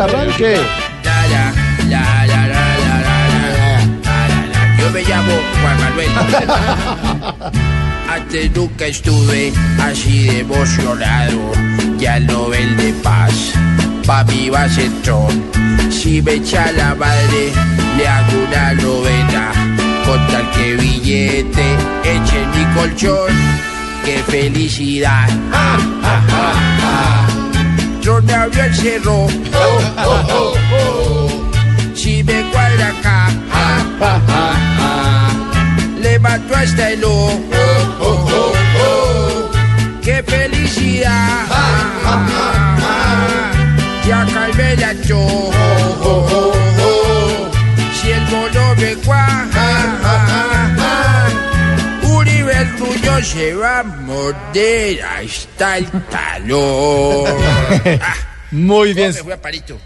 arranque. Yo me llamo Juan Manuel. Antes nunca estuve así de emocionado. Ya Nobel de Paz, pa' va a ser tron. Si me echa la madre, le hago una novena. Con tal billete eche mi colchón. ¡Qué felicidad! Abrió el cerro. Oh, oh, oh, oh. Si me cuadra acá, ja, ja, ja, ja. le mató hasta el ojo. Oh, oh, oh, oh. ¡Qué felicidad! Ja, ja, ja, ja. Ya calmé la cho. Oh, oh, oh, oh. Si el mono me cuaja, ja, ja, ja. Uribe el tuyo se va a morder hasta el talón. Ah, Muy bien. me fui a Parito.